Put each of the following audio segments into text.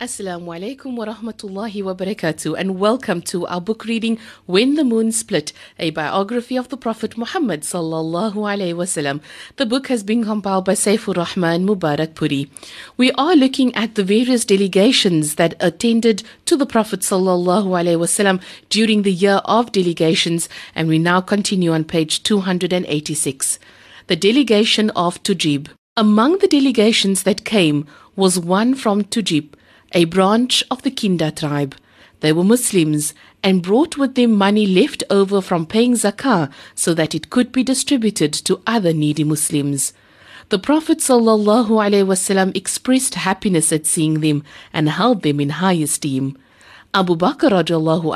Assalamu alaikum wa rahmatullahi wa barakatuh and welcome to our book reading When the Moon Split, a biography of the Prophet Muhammad sallallahu alaihi wasallam. The book has been compiled by Saifur Rahman Mubarakpuri. We are looking at the various delegations that attended to the Prophet sallallahu alaihi wasallam during the year of delegations and we now continue on page 286. The delegation of Tujib. Among the delegations that came was one from Tujib a branch of the Kinda tribe. They were Muslims and brought with them money left over from paying zakah so that it could be distributed to other needy Muslims. The Prophet ﷺ expressed happiness at seeing them and held them in high esteem. Abu Bakr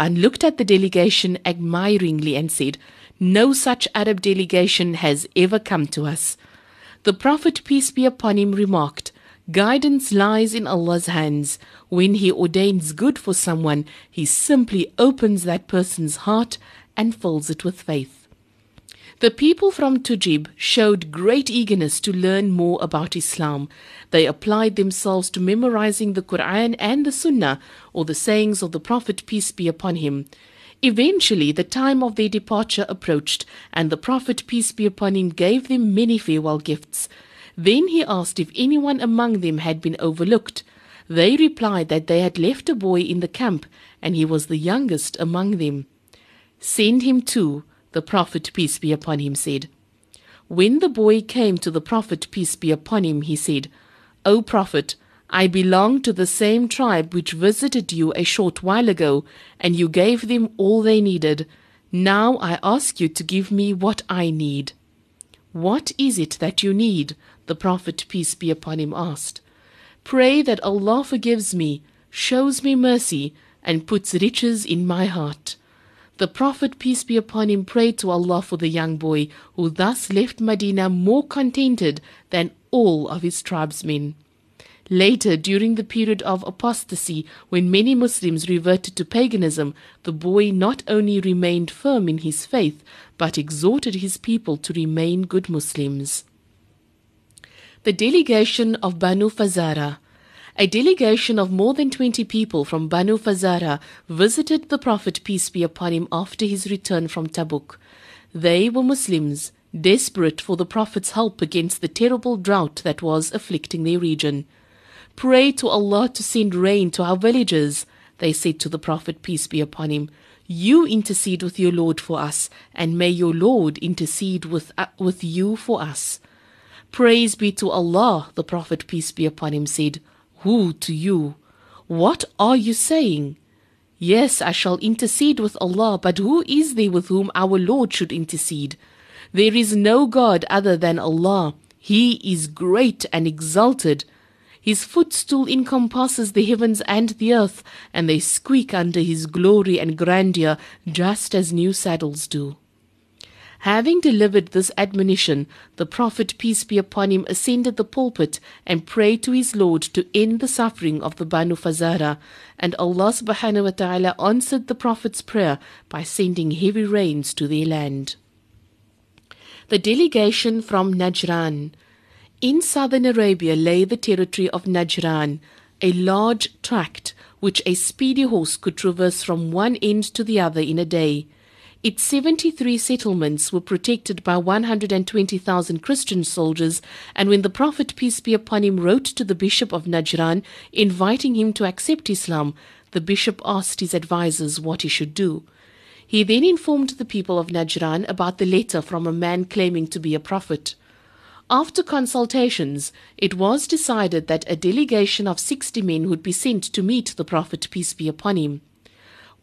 an looked at the delegation admiringly and said, No such Arab delegation has ever come to us. The Prophet, peace be upon him, remarked, Guidance lies in Allah's hands. When He ordains good for someone, He simply opens that person's heart and fills it with faith. The people from Tujib showed great eagerness to learn more about Islam. They applied themselves to memorizing the Quran and the Sunnah, or the sayings of the Prophet, peace be upon him. Eventually, the time of their departure approached, and the Prophet, peace be upon him, gave them many farewell gifts. Then he asked if anyone among them had been overlooked. They replied that they had left a boy in the camp, and he was the youngest among them. Send him too, the Prophet, peace be upon him, said. When the boy came to the Prophet, peace be upon him, he said, O Prophet, I belong to the same tribe which visited you a short while ago, and you gave them all they needed. Now I ask you to give me what I need. What is it that you need? The Prophet, peace be upon him, asked. Pray that Allah forgives me, shows me mercy, and puts riches in my heart. The Prophet, peace be upon him, prayed to Allah for the young boy, who thus left Medina more contented than all of his tribesmen. Later, during the period of apostasy, when many Muslims reverted to paganism, the boy not only remained firm in his faith, but exhorted his people to remain good Muslims the delegation of Banu Fazara. A delegation of more than 20 people from Banu Fazara visited the Prophet, peace be upon him, after his return from Tabuk. They were Muslims, desperate for the Prophet's help against the terrible drought that was afflicting their region. Pray to Allah to send rain to our villages, they said to the Prophet, peace be upon him. You intercede with your Lord for us, and may your Lord intercede with, uh, with you for us. Praise be to Allah, the Prophet, peace be upon him, said, Who to you? What are you saying? Yes, I shall intercede with Allah, but who is there with whom our Lord should intercede? There is no God other than Allah. He is great and exalted. His footstool encompasses the heavens and the earth, and they squeak under his glory and grandeur just as new saddles do. Having delivered this admonition, the Prophet, peace be upon him, ascended the pulpit and prayed to his Lord to end the suffering of the Banu Fazara, and Allah subhanahu wa ta'ala answered the Prophet's prayer by sending heavy rains to their land. The delegation from Najran. In southern Arabia lay the territory of Najran, a large tract which a speedy horse could traverse from one end to the other in a day. Its 73 settlements were protected by 120,000 Christian soldiers, and when the Prophet, peace be upon him, wrote to the Bishop of Najran inviting him to accept Islam, the bishop asked his advisers what he should do. He then informed the people of Najran about the letter from a man claiming to be a prophet. After consultations, it was decided that a delegation of 60 men would be sent to meet the Prophet, peace be upon him.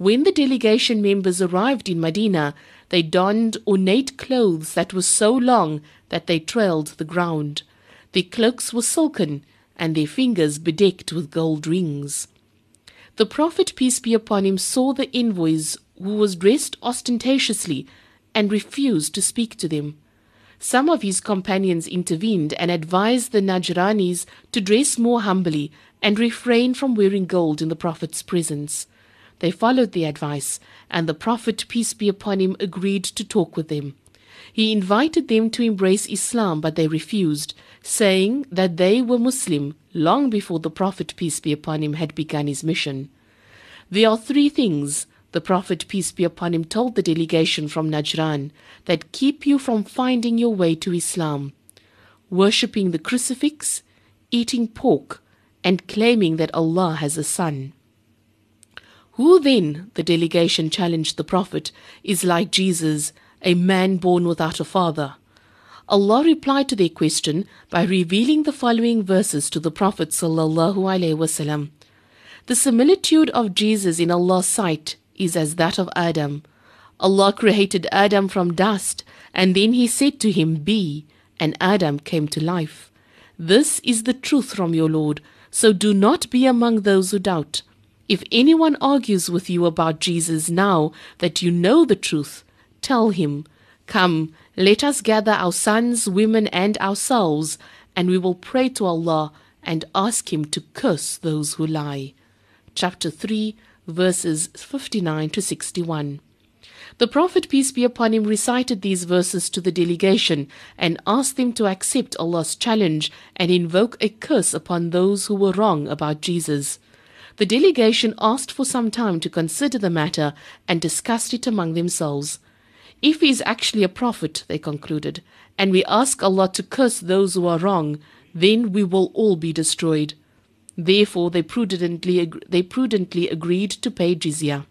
When the delegation members arrived in Medina, they donned ornate clothes that were so long that they trailed the ground. Their cloaks were silken, and their fingers bedecked with gold rings. The Prophet, peace be upon him, saw the envoys, who was dressed ostentatiously, and refused to speak to them. Some of his companions intervened and advised the Najranis to dress more humbly and refrain from wearing gold in the Prophet's presence. They followed the advice, and the Prophet, peace be upon him, agreed to talk with them. He invited them to embrace Islam, but they refused, saying that they were Muslim long before the Prophet, peace be upon him, had begun his mission. There are three things the Prophet, peace be upon him, told the delegation from Najran that keep you from finding your way to Islam worshipping the crucifix, eating pork, and claiming that Allah has a son. Who then, the delegation challenged the Prophet, is like Jesus, a man born without a father? Allah replied to their question by revealing the following verses to the Prophet sallallahu. The similitude of Jesus in Allah's sight is as that of Adam. Allah created Adam from dust, and then He said to him, Be, and Adam came to life. This is the truth from your Lord, so do not be among those who doubt. If anyone argues with you about Jesus now that you know the truth, tell him, Come, let us gather our sons, women, and ourselves, and we will pray to Allah and ask Him to curse those who lie. Chapter 3, verses 59 to 61. The Prophet, peace be upon him, recited these verses to the delegation and asked them to accept Allah's challenge and invoke a curse upon those who were wrong about Jesus. The delegation asked for some time to consider the matter and discussed it among themselves. If he is actually a prophet, they concluded, and we ask Allah to curse those who are wrong, then we will all be destroyed. Therefore, they prudently, they prudently agreed to pay jizya.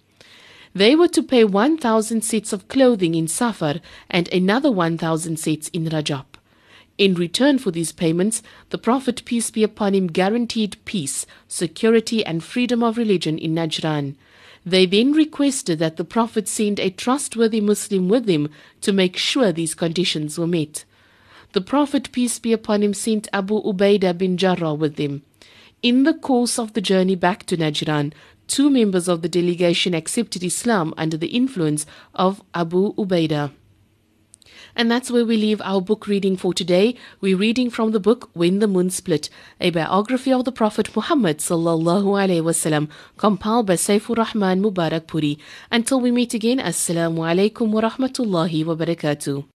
They were to pay 1,000 sets of clothing in Safar and another 1,000 sets in Rajab. In return for these payments, the Prophet, peace be upon him, guaranteed peace, security, and freedom of religion in Najran. They then requested that the Prophet send a trustworthy Muslim with him to make sure these conditions were met. The Prophet, peace be upon him, sent Abu Ubaidah bin Jarrah with them. In the course of the journey back to Najran, two members of the delegation accepted Islam under the influence of Abu Ubaidah. And that's where we leave our book reading for today. We're reading from the book When the Moon Split, a biography of the Prophet Muhammad sallallahu alaihi wasallam, compiled by Saifur Rahman Mubarakpuri. Until we meet again, Assalamu alaikum wa rahmatullahi wa barakatuh.